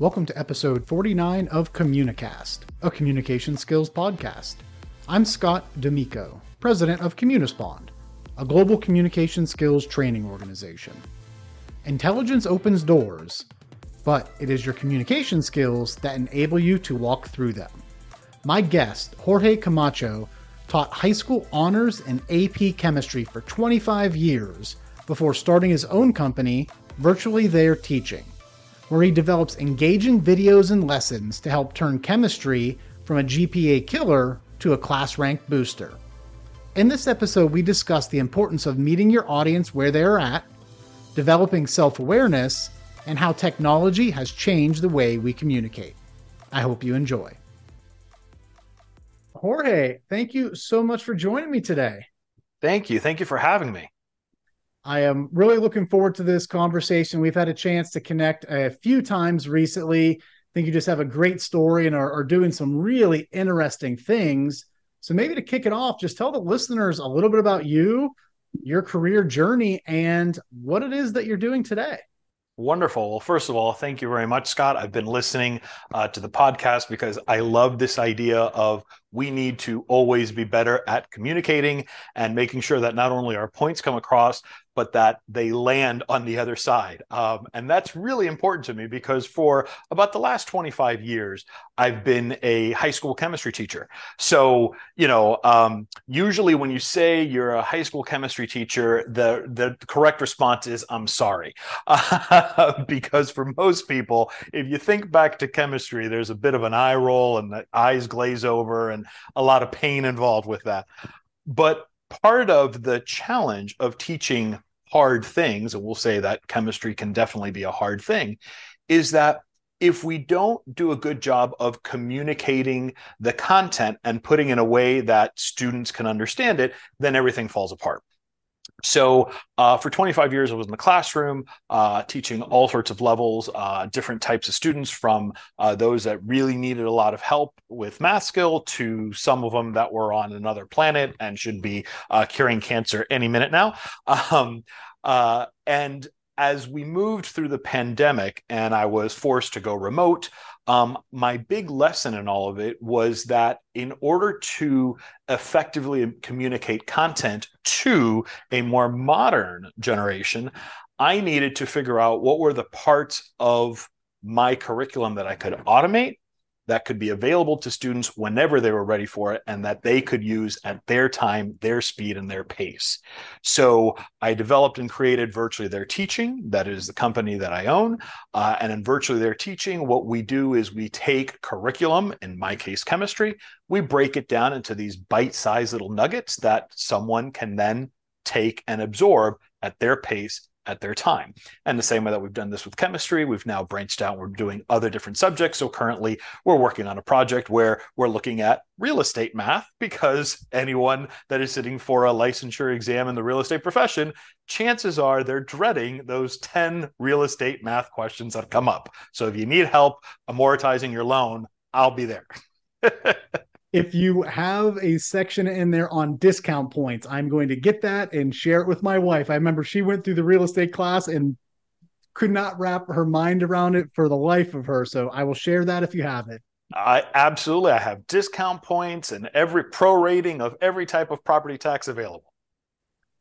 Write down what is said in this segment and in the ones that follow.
Welcome to episode 49 of Communicast, a communication skills podcast. I'm Scott D'Amico, president of Communispond, a global communication skills training organization. Intelligence opens doors, but it is your communication skills that enable you to walk through them. My guest, Jorge Camacho, taught high school honors and AP chemistry for 25 years before starting his own company, Virtually There Teaching where he develops engaging videos and lessons to help turn chemistry from a GPA killer to a class rank booster. In this episode, we discuss the importance of meeting your audience where they are at, developing self awareness, and how technology has changed the way we communicate. I hope you enjoy. Jorge, thank you so much for joining me today. Thank you. Thank you for having me. I am really looking forward to this conversation. We've had a chance to connect a few times recently. I think you just have a great story and are, are, doing some really interesting things. So, maybe to kick it off, just tell the listeners a little bit about you, your career journey, and what it is that you're doing today. Wonderful. Well, first of all, thank you very much, Scott. I've been listening uh, to the podcast because I love this idea of we need to always be better at communicating and making sure that not only our points come across, but that they land on the other side. Um, and that's really important to me because for about the last 25 years, I've been a high school chemistry teacher. So, you know, um, usually when you say you're a high school chemistry teacher, the, the correct response is, I'm sorry. Because for most people, if you think back to chemistry, there's a bit of an eye roll and the eyes glaze over and a lot of pain involved with that. But part of the challenge of teaching hard things, and we'll say that chemistry can definitely be a hard thing, is that if we don't do a good job of communicating the content and putting in a way that students can understand it, then everything falls apart. So uh, for 25 years, I was in the classroom uh, teaching all sorts of levels, uh, different types of students, from uh, those that really needed a lot of help with math skill to some of them that were on another planet and should be uh, curing cancer any minute now. Um, uh, and as we moved through the pandemic and I was forced to go remote, um, my big lesson in all of it was that in order to effectively communicate content to a more modern generation, I needed to figure out what were the parts of my curriculum that I could automate that could be available to students whenever they were ready for it and that they could use at their time, their speed, and their pace. So I developed and created Virtually There Teaching. That is the company that I own. Uh, and in Virtually There Teaching, what we do is we take curriculum, in my case, chemistry, we break it down into these bite sized little nuggets that someone can then take and absorb at their pace at their time. And the same way that we've done this with chemistry, we've now branched out. We're doing other different subjects. So currently, we're working on a project where we're looking at real estate math because anyone that is sitting for a licensure exam in the real estate profession, chances are they're dreading those 10 real estate math questions that come up. So if you need help amortizing your loan, I'll be there. if you have a section in there on discount points, I'm going to get that and share it with my wife. I remember she went through the real estate class and could not wrap her mind around it for the life of her. So I will share that if you have it. I absolutely. I have discount points and every pro rating of every type of property tax available.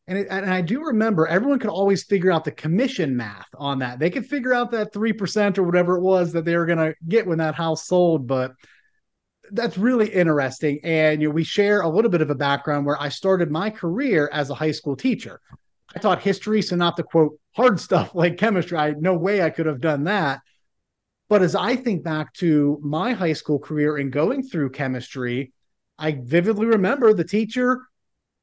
And, it, and I do remember everyone could always figure out the commission math on that. They could figure out that 3% or whatever it was that they were going to get when that house sold. But that's really interesting. And you know, we share a little bit of a background where I started my career as a high school teacher. I taught history, so not the quote hard stuff like chemistry. I no way I could have done that. But as I think back to my high school career and going through chemistry, I vividly remember the teacher,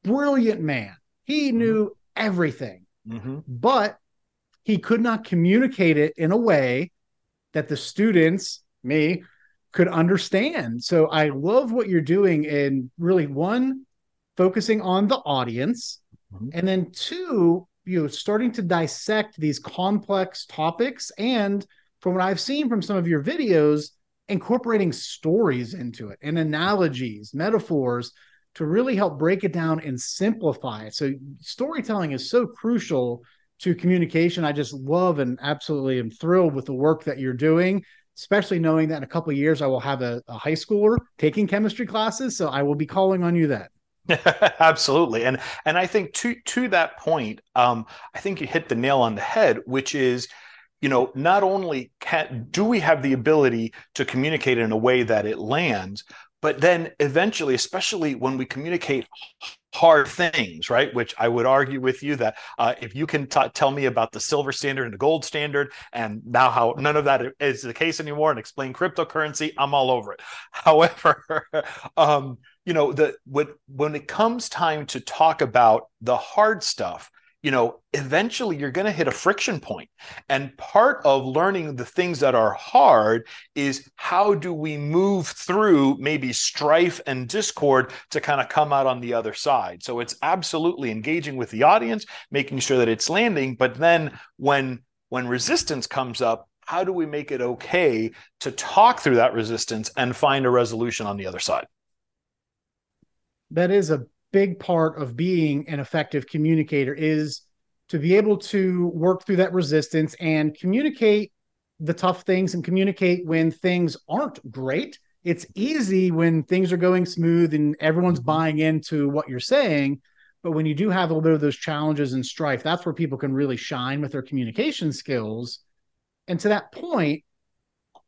brilliant man. He mm-hmm. knew everything, mm-hmm. but he could not communicate it in a way that the students, me, could understand. So I love what you're doing in really one, focusing on the audience, mm-hmm. and then two, you know, starting to dissect these complex topics. And from what I've seen from some of your videos, incorporating stories into it and analogies, metaphors to really help break it down and simplify it. So storytelling is so crucial to communication. I just love and absolutely am thrilled with the work that you're doing especially knowing that in a couple of years I will have a, a high schooler taking chemistry classes. So I will be calling on you then. Absolutely, and and I think to to that point, um, I think you hit the nail on the head, which is, you know, not only can do we have the ability to communicate in a way that it lands, but then eventually, especially when we communicate hard things, right? Which I would argue with you that uh, if you can t- tell me about the silver standard and the gold standard, and now how none of that is the case anymore, and explain cryptocurrency, I'm all over it. However, um, you know, the when when it comes time to talk about the hard stuff, you know, eventually you're going to hit a friction point. And part of learning the things that are hard is how do we move through maybe strife and discord to kind of come out on the other side. So it's absolutely engaging with the audience, making sure that it's landing, but then when when resistance comes up, how do we make it okay to talk through that resistance and find a resolution on the other side? That is a big part of being an effective communicator is to be able to work through that resistance and communicate the tough things and communicate when things aren't great. It's easy when things are going smooth and everyone's mm-hmm. buying into what you're saying. But when you do have a little bit of those challenges and strife, that's where people can really shine with their communication skills. And to that point,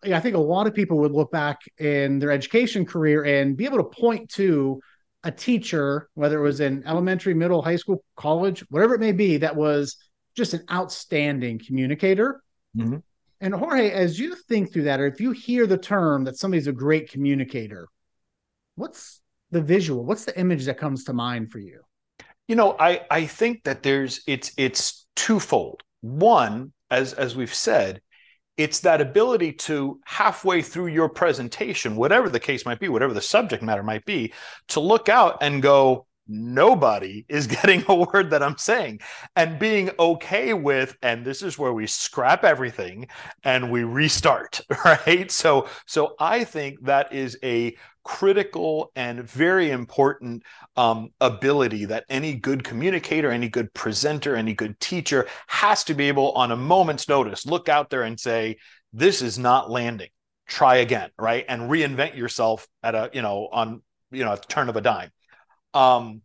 I think a lot of people would look back in their education career and be able to point to a teacher, whether it was in elementary, middle, high school, college, whatever it may be, that was just an outstanding communicator. Mm-hmm. And Jorge, as you think through that, or if you hear the term that somebody's a great communicator, what's the visual? What's the image that comes to mind for you? You know, I I think that there's it's it's twofold. One, as as we've said, it's that ability to halfway through your presentation, whatever the case might be, whatever the subject matter might be, to look out and go, nobody is getting a word that I'm saying. And being okay with and this is where we scrap everything and we restart right? So so I think that is a critical and very important um, ability that any good communicator any good presenter any good teacher has to be able on a moment's notice look out there and say this is not landing. Try again right? And reinvent yourself at a you know on you know a turn of a dime. Um,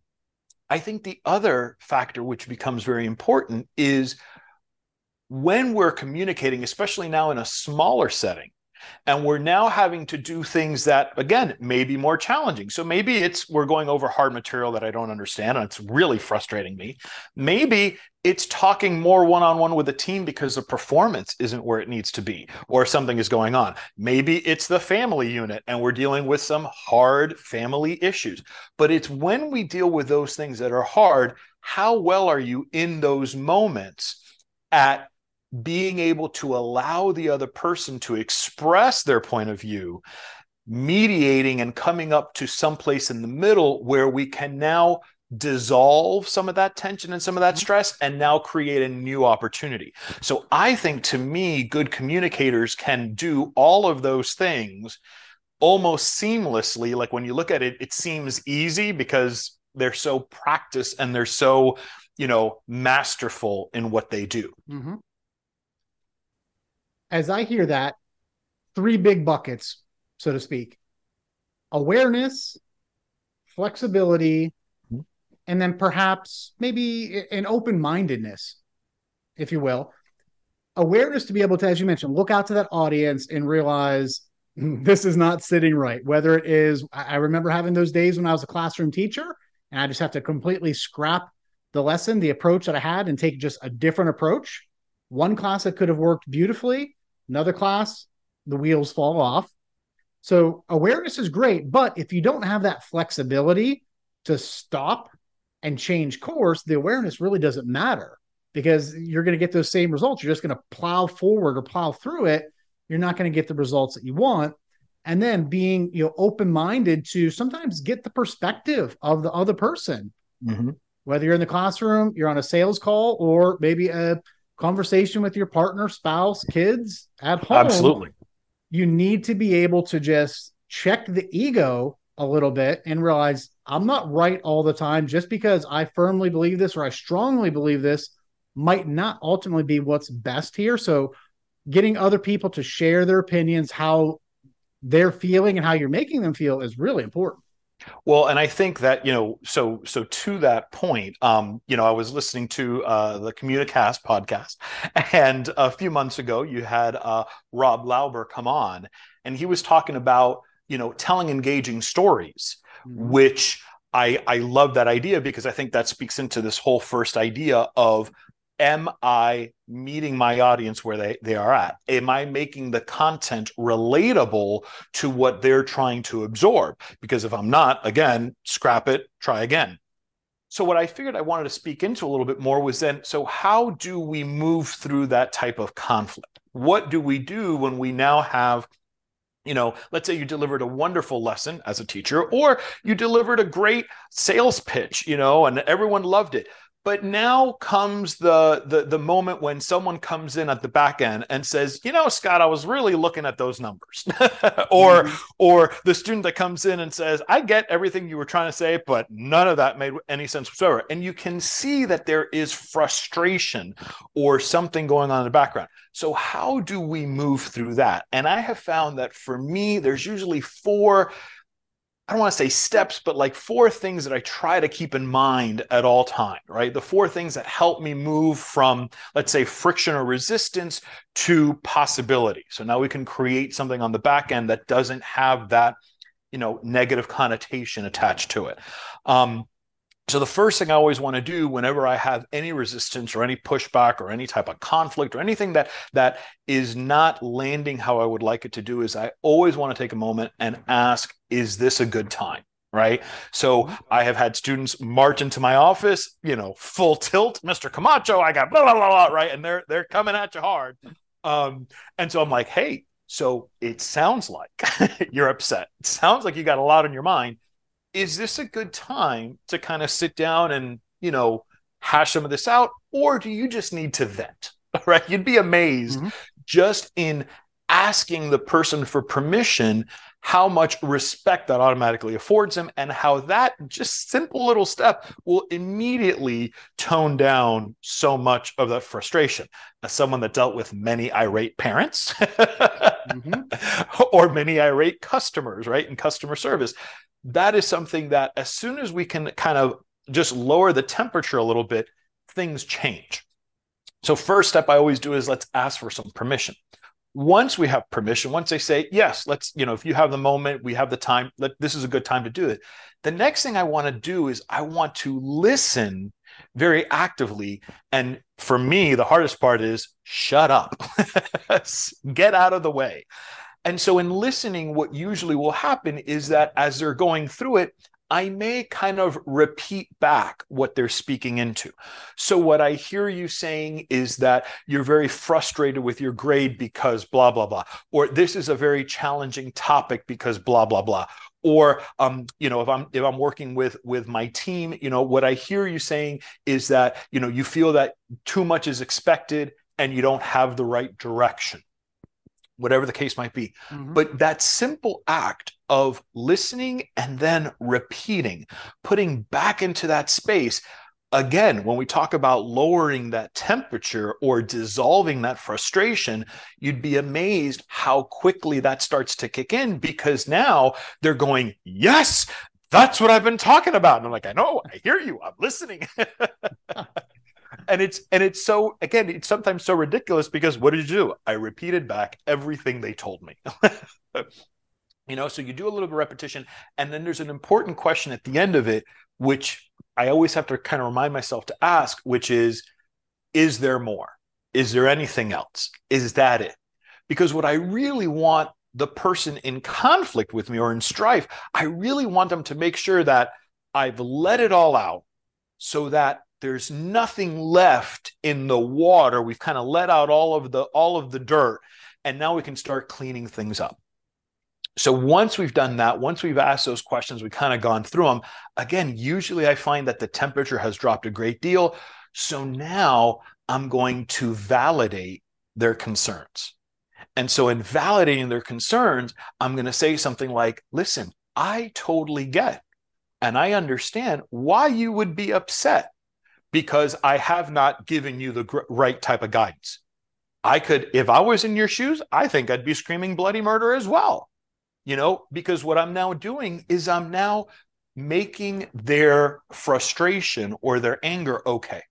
I think the other factor which becomes very important is when we're communicating, especially now in a smaller setting, and we're now having to do things that, again, may be more challenging. So maybe it's we're going over hard material that I don't understand and it's really frustrating me. Maybe it's talking more one on one with a team because the performance isn't where it needs to be or something is going on. Maybe it's the family unit and we're dealing with some hard family issues. But it's when we deal with those things that are hard, how well are you in those moments at being able to allow the other person to express their point of view, mediating and coming up to some place in the middle where we can now dissolve some of that tension and some of that mm-hmm. stress and now create a new opportunity. So I think to me, good communicators can do all of those things almost seamlessly. Like when you look at it, it seems easy because they're so practiced and they're so, you know, masterful in what they do. Mm-hmm as I hear that, three big buckets, so to speak awareness, flexibility, mm-hmm. and then perhaps maybe an open mindedness, if you will. Awareness to be able to, as you mentioned, look out to that audience and realize this is not sitting right. Whether it is, I remember having those days when I was a classroom teacher and I just have to completely scrap the lesson, the approach that I had, and take just a different approach. One class that could have worked beautifully Another class, the wheels fall off. So awareness is great, but if you don't have that flexibility to stop and change course, the awareness really doesn't matter because you're going to get those same results. You're just going to plow forward or plow through it. You're not going to get the results that you want. And then being you know open-minded to sometimes get the perspective of the other person. Mm-hmm. Whether you're in the classroom, you're on a sales call, or maybe a conversation with your partner, spouse, kids at home. Absolutely. You need to be able to just check the ego a little bit and realize I'm not right all the time just because I firmly believe this or I strongly believe this might not ultimately be what's best here. So getting other people to share their opinions, how they're feeling and how you're making them feel is really important. Well, and I think that you know, so so to that point, um, you know, I was listening to uh, the Communicast podcast, and a few months ago, you had uh, Rob Lauber come on, and he was talking about you know telling engaging stories, mm-hmm. which I I love that idea because I think that speaks into this whole first idea of am I meeting my audience where they, they are at? Am I making the content relatable to what they're trying to absorb? Because if I'm not, again, scrap it, try again. So, what I figured I wanted to speak into a little bit more was then so, how do we move through that type of conflict? What do we do when we now have you know, let's say you delivered a wonderful lesson as a teacher, or you delivered a great sales pitch, you know, and everyone loved it. But now comes the, the the moment when someone comes in at the back end and says, "You know, Scott, I was really looking at those numbers," or mm-hmm. or the student that comes in and says, "I get everything you were trying to say, but none of that made any sense whatsoever." And you can see that there is frustration or something going on in the background. So how do we move through that? And I have found that for me, there's usually four I don't want to say steps, but like four things that I try to keep in mind at all time, right? The four things that help me move from, let's say, friction or resistance to possibility. So now we can create something on the back end that doesn't have that, you know, negative connotation attached to it. Um, so the first thing I always want to do whenever I have any resistance or any pushback or any type of conflict or anything that that is not landing how I would like it to do is I always want to take a moment and ask, is this a good time? Right. So. I have had students march into my office, you know, full tilt, Mr. Camacho, I got blah blah blah, blah right. And they're they're coming at you hard. Um, and so I'm like, hey, so it sounds like you're upset. It sounds like you got a lot on your mind is this a good time to kind of sit down and, you know, hash some of this out? Or do you just need to vent? Right? You'd be amazed mm-hmm. just in asking the person for permission how much respect that automatically affords them and how that just simple little step will immediately tone down so much of that frustration as someone that dealt with many irate parents mm-hmm. or many irate customers right in customer service that is something that as soon as we can kind of just lower the temperature a little bit, things change. So, first step I always do is let's ask for some permission. Once we have permission, once they say, yes, let's, you know, if you have the moment, we have the time, let, this is a good time to do it. The next thing I want to do is I want to listen very actively. And for me, the hardest part is shut up, get out of the way. And so, in listening, what usually will happen is that as they're going through it, I may kind of repeat back what they're speaking into. So, what I hear you saying is that you're very frustrated with your grade because blah, blah, blah. Or this is a very challenging topic because blah, blah, blah. Or, um, you know, if I'm if I'm working with with my team, you know, what I hear you saying is that you know you feel that too much is expected and you don't have the right direction whatever the case might be. Mm-hmm. But that simple act of listening and then repeating, putting back into that space. Again, when we talk about lowering that temperature or dissolving that frustration, you'd be amazed how quickly that starts to kick in because now they're going, Yes, that's what I've been talking about. And I'm like, I know, I hear you, I'm listening. and it's and it's so again it's sometimes so ridiculous because what did you do? I repeated back everything they told me. You know so you do a little bit of repetition and then there's an important question at the end of it which i always have to kind of remind myself to ask which is is there more? Is there anything else? Is that it? Because what i really want the person in conflict with me or in strife i really want them to make sure that i've let it all out so that there's nothing left in the water. We've kind of let out all of the all of the dirt and now we can start cleaning things up. So once we've done that once we've asked those questions we've kind of gone through them again usually i find that the temperature has dropped a great deal so now i'm going to validate their concerns. And so in validating their concerns i'm going to say something like listen i totally get and i understand why you would be upset because I have not given you the gr- right type of guidance. I could, if I was in your shoes, I think I'd be screaming bloody murder as well. You know, because what I'm now doing is I'm now making their frustration or their anger okay.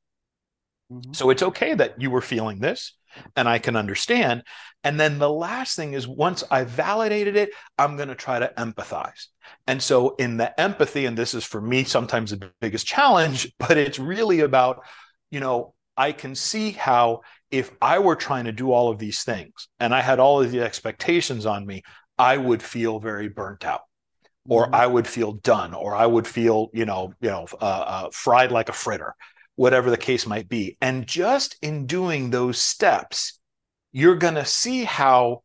Mm-hmm. So it's okay that you were feeling this and I can understand. And then the last thing is once I validated it, I'm going to try to empathize. And so in the empathy, and this is for me sometimes the biggest challenge, but it's really about, you know, I can see how if I were trying to do all of these things and I had all of the expectations on me, I would feel very burnt out or mm-hmm. I would feel done, or I would feel, you know, you know, uh, uh, fried like a fritter whatever the case might be. And just in doing those steps, you're going to see how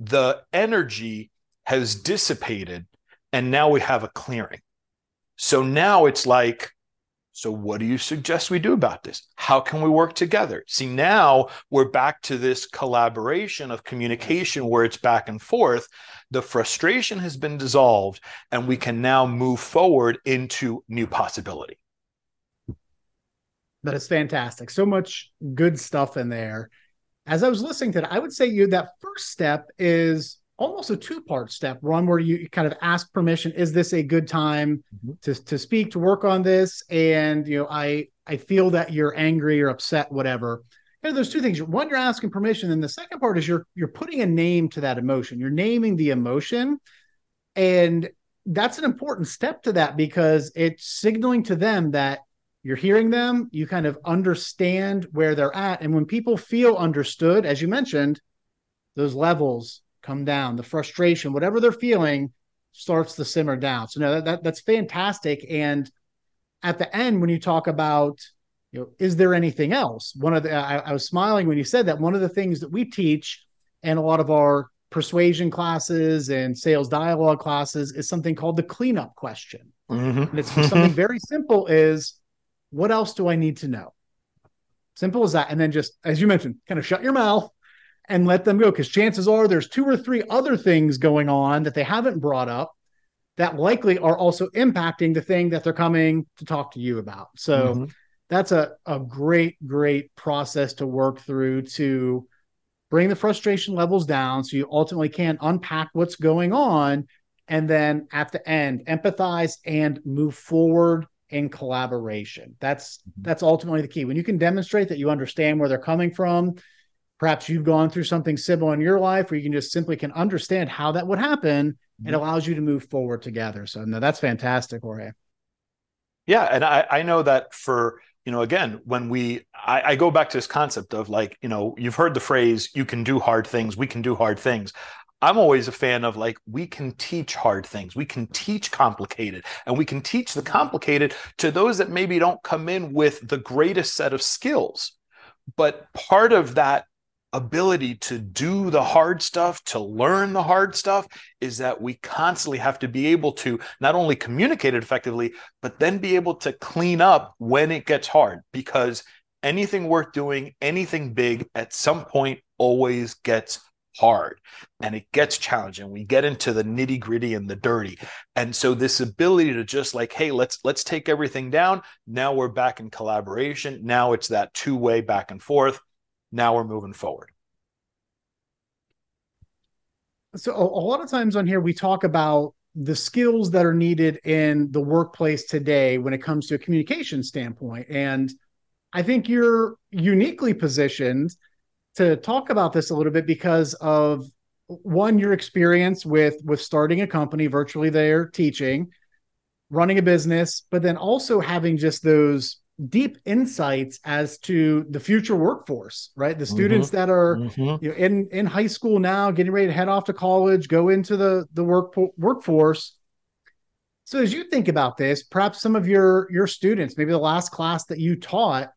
the energy has dissipated and now we have a clearing. So now it's like, so what do you suggest we do about this? How can we work together? See, now we're back to this collaboration of communication where it's back and forth. The frustration has been dissolved and we can now move forward into new possibility. That is fantastic. So much good stuff in there. As I was listening to that, I would say you that first step is almost a two-part step. One where you kind of ask permission, is this a good time mm-hmm. to, to speak, to work on this? And you know, I I feel that you're angry or upset, whatever. You know, there's two things. One, you're asking permission, and the second part is you're you're putting a name to that emotion. You're naming the emotion. And that's an important step to that because it's signaling to them that you're hearing them, you kind of understand where they're at. And when people feel understood, as you mentioned, those levels come down, the frustration, whatever they're feeling starts to simmer down. So no, that, that that's fantastic. And at the end, when you talk about, you know, is there anything else? One of the I, I was smiling when you said that. One of the things that we teach and a lot of our persuasion classes and sales dialogue classes is something called the cleanup question. Mm-hmm. And it's something very simple is what else do I need to know? Simple as that. And then just, as you mentioned, kind of shut your mouth and let them go. Because chances are there's two or three other things going on that they haven't brought up that likely are also impacting the thing that they're coming to talk to you about. So mm-hmm. that's a, a great, great process to work through to bring the frustration levels down so you ultimately can unpack what's going on. And then at the end, empathize and move forward in collaboration. That's mm-hmm. that's ultimately the key. When you can demonstrate that you understand where they're coming from, perhaps you've gone through something similar in your life where you can just simply can understand how that would happen, mm-hmm. it allows you to move forward together. So no, that's fantastic, Jorge. Yeah, and I, I know that for you know again when we I, I go back to this concept of like you know you've heard the phrase you can do hard things we can do hard things I'm always a fan of like, we can teach hard things, we can teach complicated, and we can teach the mm-hmm. complicated to those that maybe don't come in with the greatest set of skills. But part of that ability to do the hard stuff, to learn the hard stuff, is that we constantly have to be able to not only communicate it effectively, but then be able to clean up when it gets hard. Because anything worth doing, anything big, at some point always gets hard and it gets challenging. We get into the nitty gritty and the dirty. And so this ability to just like hey let's let's take everything down. Now we're back in collaboration. Now it's that two way back and forth. Now we're moving forward. So a, lot of times on here we talk about the skills that are needed in the workplace today when it comes to a communication standpoint. And i think you're uniquely positioned to talk about this a little bit because of one your experience with with starting a company virtually there teaching running a business but then also having just those deep insights as to the future workforce right the students mm-hmm. that are mm-hmm. you know, in in high school now getting ready to head off to college go into the the work workforce so as you think about this perhaps some of your your students maybe the last class that you taught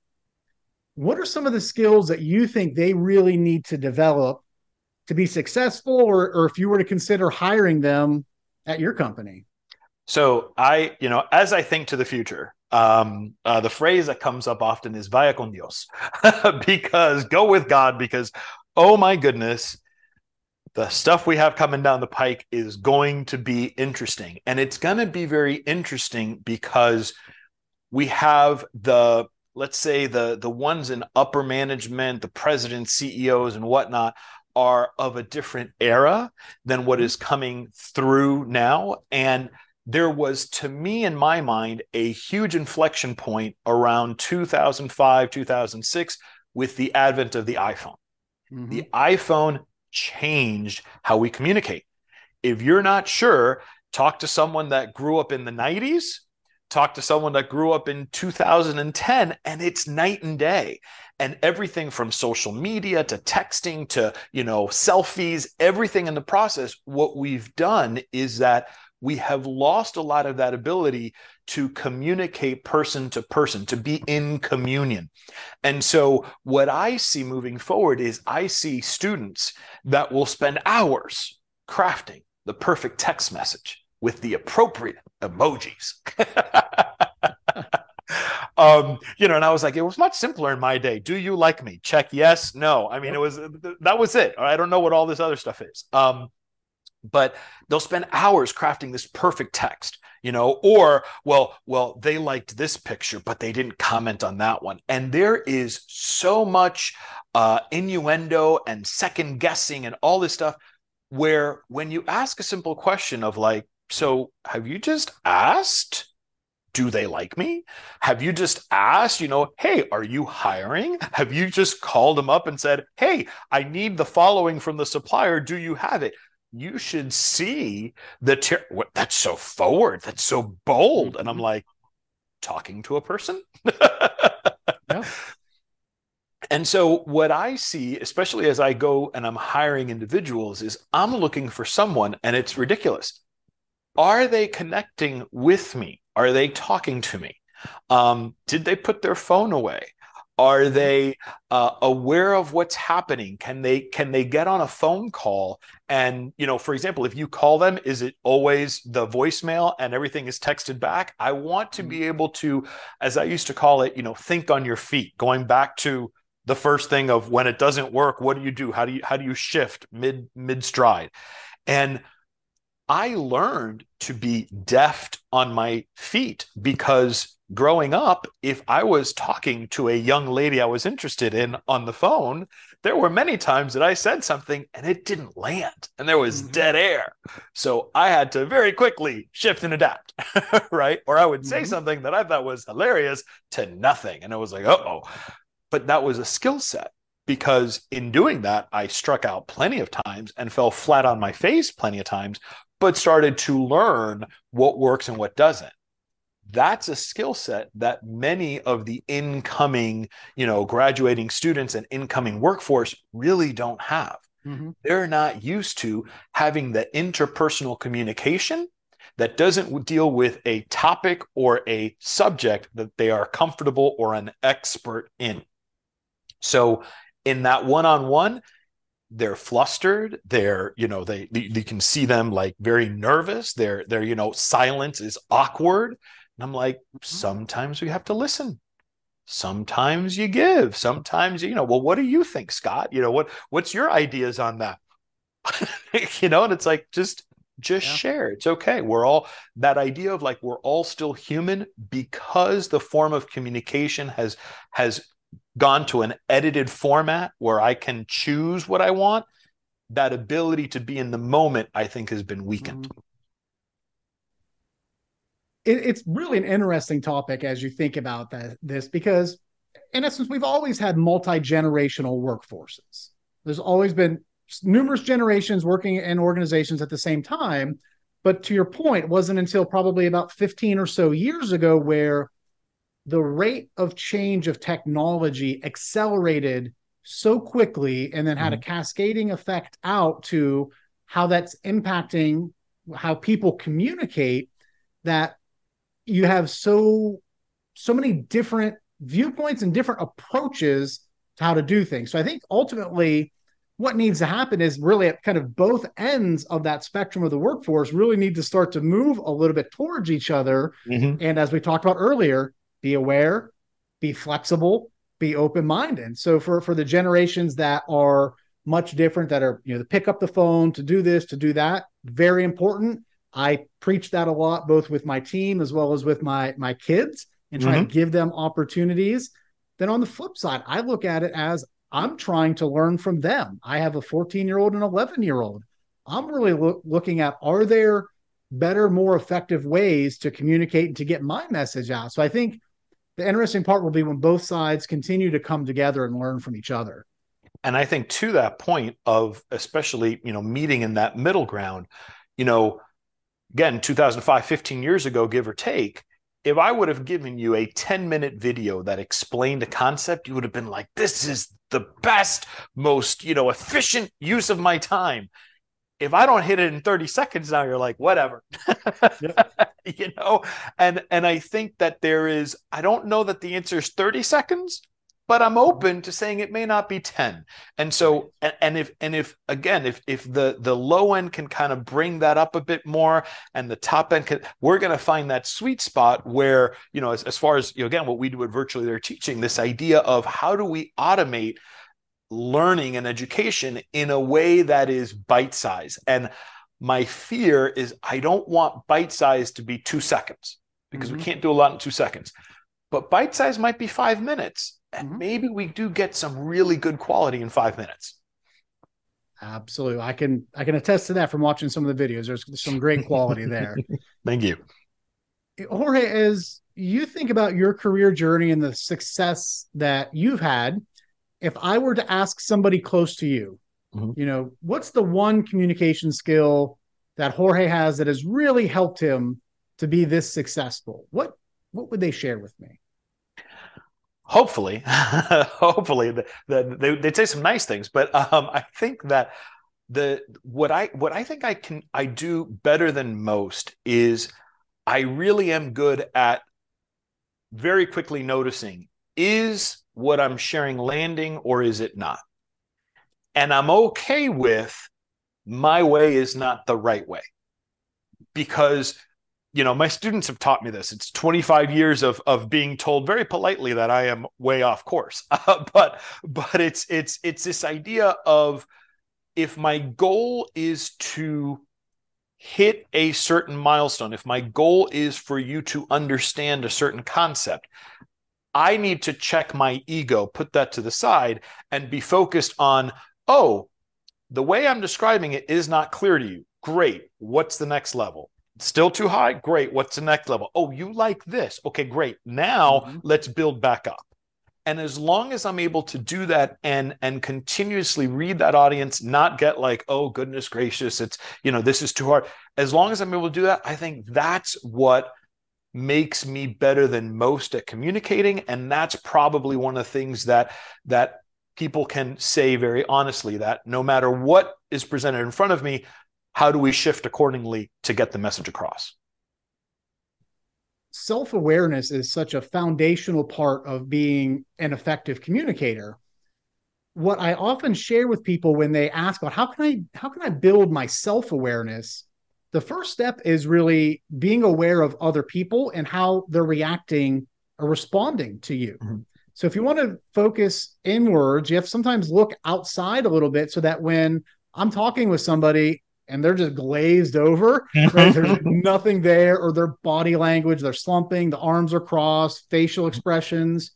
what are some of the skills that you think they really need to develop to be successful or, or if you were to consider hiring them at your company? So i you know as i think to the future um, uh, the phrase that comes up often is vaya con dios because go with god because oh my goodness the stuff we have coming down the pike is going to be interesting. And it's going to be very interesting because we have the let's say the the ones in upper management, the president, CEOs, and whatnot are of a different era than what is coming through now. And there was, to me, in my mind, a huge inflection point around 2005, 2006 with the advent of the iPhone. Mm-hmm. The iPhone changed how we communicate. If you're not sure, talk to someone that grew up in the 90s, talk to someone that grew up in 2010, and it's night and day. And everything from social media to texting to, you know, selfies, everything in the process, what we've done is that we have lost a lot of that ability to communicate person to person, to be in communion. And so, what I see moving forward is I see students that will spend hours crafting the perfect text message with the appropriate emojis. um, you know, and I was like, it was much simpler in my day. Do you like me? Check yes, no. I mean, it was that was it. I don't know what all this other stuff is. Um, but they'll spend hours crafting this perfect text you know or well well they liked this picture but they didn't comment on that one and there is so much uh, innuendo and second guessing and all this stuff where when you ask a simple question of like so have you just asked do they like me? Have you just asked, you know, hey, are you hiring? Have you just called them up and said, hey, I need the following from the supplier. Do you have it? you should see the that's so forward that's so bold and i'm mm-hmm. like talking to a person yeah. and so what i see especially as i go and i'm hiring individuals is i'm looking for someone and it's ridiculous are they connecting with me are they talking to me um, did they put their phone away are they uh, aware of what's happening? Can they can they get on a phone call and you know, for example, if you call them, is it always the voicemail and everything is texted back? I want to be mm-hmm. able to, as I used to call it, you know, think on your feet. Going back to the first thing of when it doesn't work, what do you do? How do you how do you shift mid mid stride? And I learned to be deft on my feet because growing up, if I was talking to a young lady I was interested in on the phone, there were many times that I said something and it didn't land and there was mm-hmm. dead air. So I had to very quickly shift and adapt, right? Or I would say mm-hmm. something that I thought was hilarious to nothing. And it was like, oh, but that was a skill set because in doing that, I struck out plenty of times and fell flat on my face plenty of times, but started to learn what works and what doesn't. That's a skill set that many of the incoming you know graduating students and incoming workforce really don't have. Mm-hmm. they're not used to having the interpersonal communication that doesn't deal with a topic or a subject that they are comfortable or an expert in. So in that one-on-one they're flustered they're you know they you can see them like very nervous they're they're you know silence is awkward and I'm like, mm-hmm. sometimes we have to listen. Sometimes you give. Sometimes you know. Well, what do you think, Scott? You know what? What's your ideas on that? you know, and it's like just just yeah. share. It's okay. We're all that idea of like we're all still human because the form of communication has has gone to an edited format where I can choose what I want. That ability to be in the moment, I think, has been weakened. Mm-hmm it, it's really an interesting topic as you think about that this because in essence we've always had multi-generational workforces there's always been numerous generations working in organizations at the same time but to your point it wasn't until probably about 15 or so years ago where the rate of change of technology accelerated so quickly and then had mm-hmm. a cascading effect out to how that's impacting how people communicate that you have so so many different viewpoints and different approaches to how to do things. So I think ultimately what needs to happen is really at kind of both ends of that spectrum of the workforce really need to start to move a little bit towards each other. Mm-hmm. And as we talked about earlier, be aware, be flexible, be open-minded. So for for the generations that are much different that are you know to pick up the phone to do this to do that very important I preach that a lot, both with my team as well as with my my kids, and try mm-hmm. to give them opportunities. then on the flip side, I look at it as I'm trying to learn from them. I have a 14 year old and 11 year old. I'm really lo- looking at are there better, more effective ways to communicate and to get my message out? So I think the interesting part will be when both sides continue to come together and learn from each other. And I think to that point of especially, you know, meeting in that middle ground, you know, again, 2005, 15 years ago, give or take, if I would have given you a 10 minute video that explained a concept, you would have been like, this is the best, most, you know, efficient use of my time. If I don't hit it in 30 seconds now, you're like, whatever. you know, and and I think that there is, I don't know that the answer is 30 seconds, but I'm open to saying it may not be 10. And so and, and, if and if again if if the the low end can kind of bring that up a bit more and the top end can we're going to find that sweet spot where, you know, as, as far as you know, again what we do at virtually there teaching this idea of how do we automate learning and education in a way that is bite size. And my fear is I don't want bite size to be 2 seconds because mm-hmm. we can't do a lot in 2 seconds. But bite size might be 5 minutes and mm-hmm. maybe we do get some really good quality in five minutes absolutely i can i can attest to that from watching some of the videos there's some great quality there thank you jorge as you think about your career journey and the success that you've had if i were to ask somebody close to you mm-hmm. you know what's the one communication skill that jorge has that has really helped him to be this successful what what would they share with me hopefully, hopefully the, the, they, would say some nice things, but um, I think that the what I what I think I can I do better than most is I really am good at very quickly noticing is what I'm sharing landing or is it not? And I'm okay with my way is not the right way because you know, my students have taught me this. It's 25 years of of being told very politely that I am way off course. Uh, but but it's it's it's this idea of if my goal is to hit a certain milestone, if my goal is for you to understand a certain concept, I need to check my ego, put that to the side, and be focused on, oh, the way I'm describing it is not clear to you. Great. What's the next level? Still too high? Great. What's the next level? Oh, you like this. Okay, great. Now mm-hmm. let's build back up. And as long as I'm able to do that and and continuously read that audience, not get like, oh goodness gracious, it's you know, this is too hard. As long as I'm able to do that, I think that's what makes me better than most at communicating. And that's probably one of the things that that people can say very honestly that no matter what is presented in front of me, how do we shift accordingly to get the message across? Self awareness is such a foundational part of being an effective communicator. What I often share with people when they ask about how can I how can I build my self awareness, the first step is really being aware of other people and how they're reacting or responding to you. Mm-hmm. So if you want to focus inwards, you have to sometimes look outside a little bit so that when I'm talking with somebody and they're just glazed over. Right? There's nothing there, or their body language, they're slumping, the arms are crossed, facial expressions.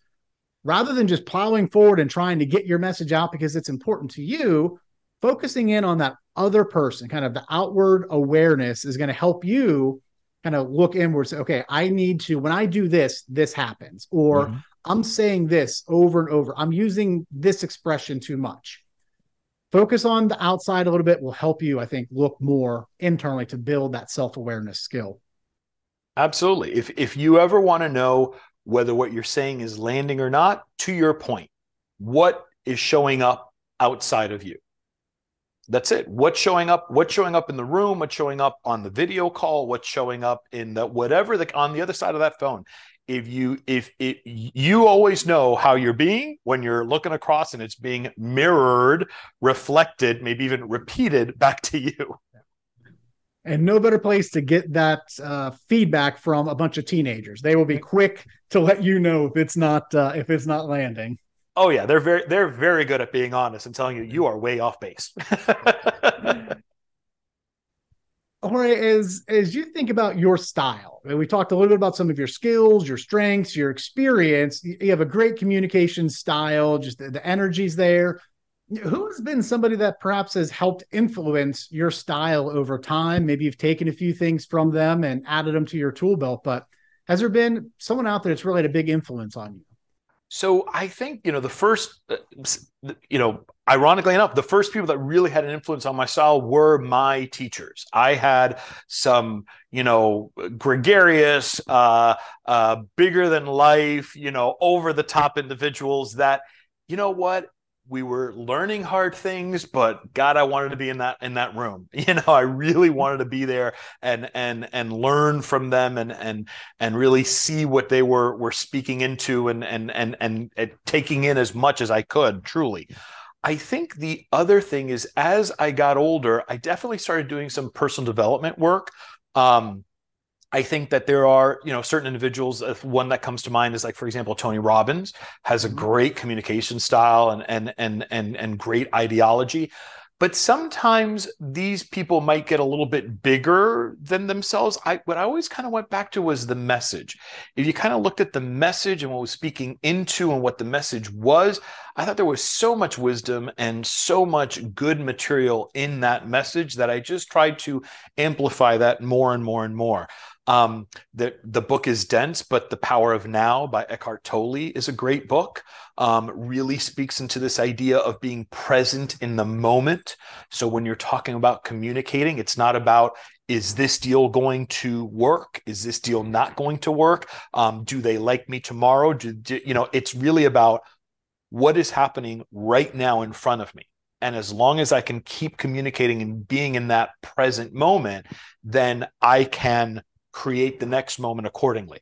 Rather than just plowing forward and trying to get your message out because it's important to you, focusing in on that other person, kind of the outward awareness is going to help you kind of look inward. Say, okay, I need to, when I do this, this happens. Or mm-hmm. I'm saying this over and over. I'm using this expression too much focus on the outside a little bit will help you, I think, look more internally to build that self awareness skill. Absolutely. If if you ever want to know whether what you're saying is landing or not, to your point, what is showing up outside of you? That's it. What's showing up? What's showing up in the room? What's showing up on the video call? What's showing up in the whatever the on the other side of that phone? if you if it you always know how you're being when you're looking across and it's being mirrored reflected maybe even repeated back to you and no better place to get that uh, feedback from a bunch of teenagers they will be quick to let you know if it's not uh, if it's not landing oh yeah they're very they're very good at being honest and telling you mm-hmm. you are way off base Jorge, as as you think about your style, we talked a little bit about some of your skills, your strengths, your experience. You have a great communication style, just the, the energy's there. Who has been somebody that perhaps has helped influence your style over time? Maybe you've taken a few things from them and added them to your tool belt, but has there been someone out there that's really had a big influence on you? So I think you know the first, uh, you know, ironically enough, the first people that really had an influence on my style were my teachers. I had some, you know, gregarious, uh, uh, bigger than life, you know, over the top individuals that, you know what, we were learning hard things but god i wanted to be in that in that room you know i really wanted to be there and and and learn from them and and and really see what they were were speaking into and and and and, and taking in as much as i could truly I think the other thing is as I got older, I definitely started doing some personal development work. Um, I think that there are, you know, certain individuals. One that comes to mind is like, for example, Tony Robbins has a mm-hmm. great communication style and and and and and great ideology. But sometimes these people might get a little bit bigger than themselves. I what I always kind of went back to was the message. If you kind of looked at the message and what was speaking into and what the message was, I thought there was so much wisdom and so much good material in that message that I just tried to amplify that more and more and more. Um, the the book is dense, but The Power of Now by Eckhart Tolle is a great book. Um, really speaks into this idea of being present in the moment. So when you're talking about communicating, it's not about is this deal going to work? Is this deal not going to work? Um, do they like me tomorrow? Do, do you know? It's really about what is happening right now in front of me. And as long as I can keep communicating and being in that present moment, then I can create the next moment accordingly.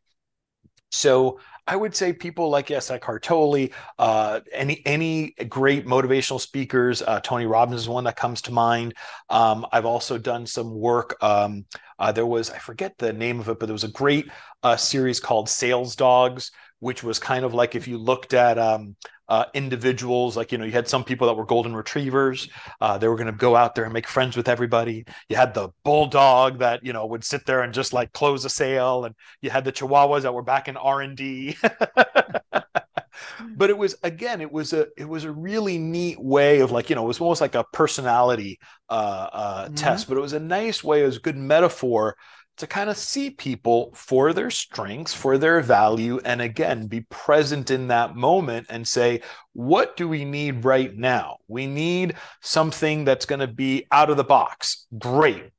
So I would say people like yes, Eckhart Tolle, uh, any any great motivational speakers. Uh, Tony Robbins is one that comes to mind. Um, I've also done some work. Um, uh, there was I forget the name of it, but there was a great uh, series called Sales Dogs, which was kind of like if you looked at um, uh, individuals. Like, you know, you had some people that were golden retrievers. Uh, they were going to go out there and make friends with everybody. You had the bulldog that, you know, would sit there and just like close a sale. And you had the chihuahuas that were back in R&D. but it was again it was a it was a really neat way of like you know it was almost like a personality uh, uh, mm-hmm. test but it was a nice way it was a good metaphor to kind of see people for their strengths, for their value, and again, be present in that moment and say, what do we need right now? We need something that's going to be out of the box. Great.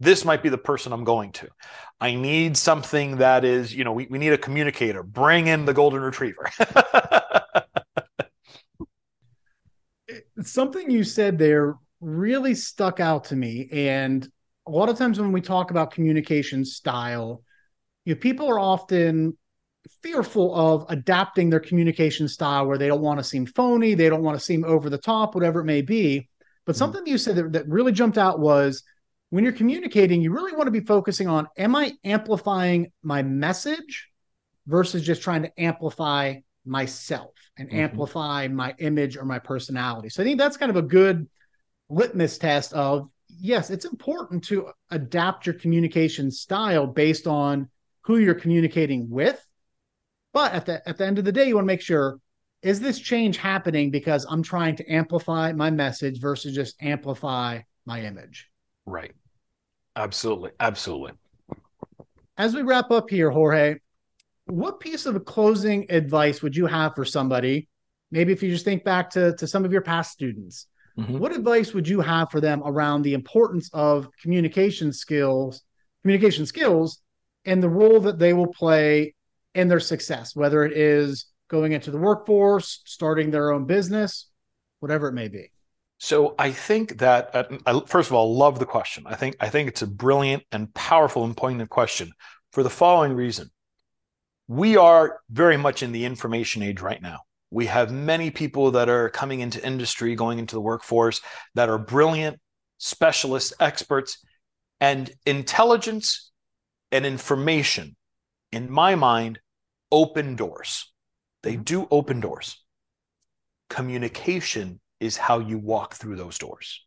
This might be the person I'm going to. I need something that is, you know, we, we need a communicator. Bring in the golden retriever. something you said there really stuck out to me. And a lot of times when we talk about communication style, you know, people are often fearful of adapting their communication style where they don't want to seem phony, they don't want to seem over the top, whatever it may be. But mm-hmm. something you said that, that really jumped out was when you're communicating, you really want to be focusing on am I amplifying my message versus just trying to amplify myself and mm-hmm. amplify my image or my personality. So I think that's kind of a good litmus test of yes, it's important to adapt your communication style based on who you're communicating with. But at the at the end of the day, you want to make sure is this change happening because I'm trying to amplify my message versus just amplify my image? Right. Absolutely. Absolutely. As we wrap up here, Jorge, what piece of closing advice would you have for somebody? Maybe if you just think back to, to some of your past students, Mm-hmm. What advice would you have for them around the importance of communication skills, communication skills, and the role that they will play in their success, whether it is going into the workforce, starting their own business, whatever it may be? So I think that uh, I, first of all, love the question. I think I think it's a brilliant and powerful and poignant question for the following reason: we are very much in the information age right now. We have many people that are coming into industry, going into the workforce that are brilliant, specialists, experts, and intelligence and information, in my mind, open doors. They mm-hmm. do open doors. Communication is how you walk through those doors.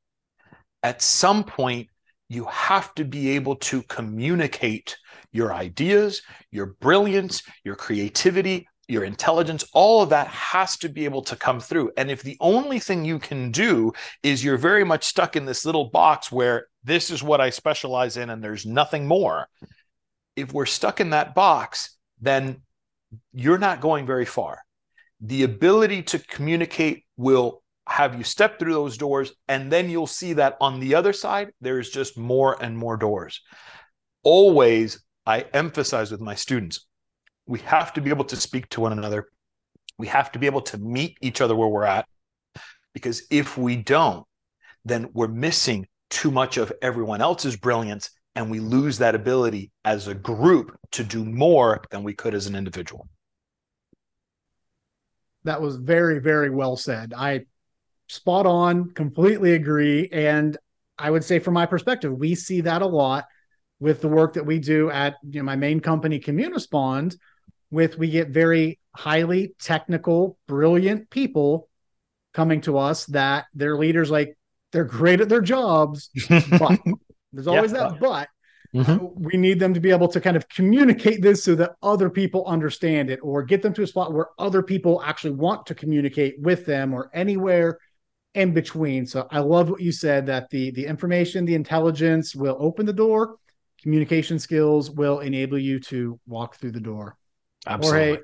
At some point, you have to be able to communicate your ideas, your brilliance, your creativity, your intelligence, all of that has to be able to come through. And if the only thing you can do is you're very much stuck in this little box where this is what I specialize in and there's nothing more, if we're stuck in that box, then you're not going very far. The ability to communicate will have you step through those doors, and then you'll see that on the other side, there's just more and more doors. Always, I emphasize with my students we have to be able to speak to one another. We have to be able to meet each other where we're at. Because if we don't, then we're missing too much of everyone else's brilliance and we lose that ability as a group to do more than we could as an individual. That was very, very well said. I spot on, completely agree. And I would say, from my perspective, we see that a lot with the work that we do at you know, my main company, Communispond, with we get very highly technical, brilliant people coming to us that their leaders like they're great at their jobs, but there's always yeah, that but. Mm-hmm. We need them to be able to kind of communicate this so that other people understand it or get them to a spot where other people actually want to communicate with them or anywhere in between. So I love what you said that the the information, the intelligence will open the door, communication skills will enable you to walk through the door. Absolutely. Jorge,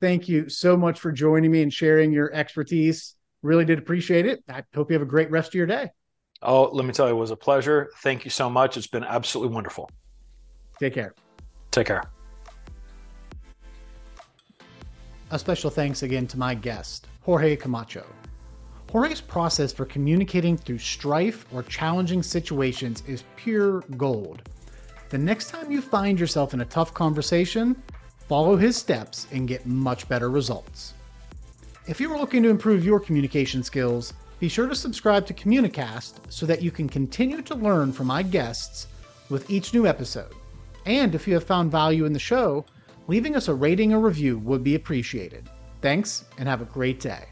thank you so much for joining me and sharing your expertise. Really did appreciate it. I hope you have a great rest of your day. Oh, let me tell you, it was a pleasure. Thank you so much. It's been absolutely wonderful. Take care. Take care. A special thanks again to my guest, Jorge Camacho. Jorge's process for communicating through strife or challenging situations is pure gold. The next time you find yourself in a tough conversation, Follow his steps and get much better results. If you are looking to improve your communication skills, be sure to subscribe to Communicast so that you can continue to learn from my guests with each new episode. And if you have found value in the show, leaving us a rating or review would be appreciated. Thanks and have a great day.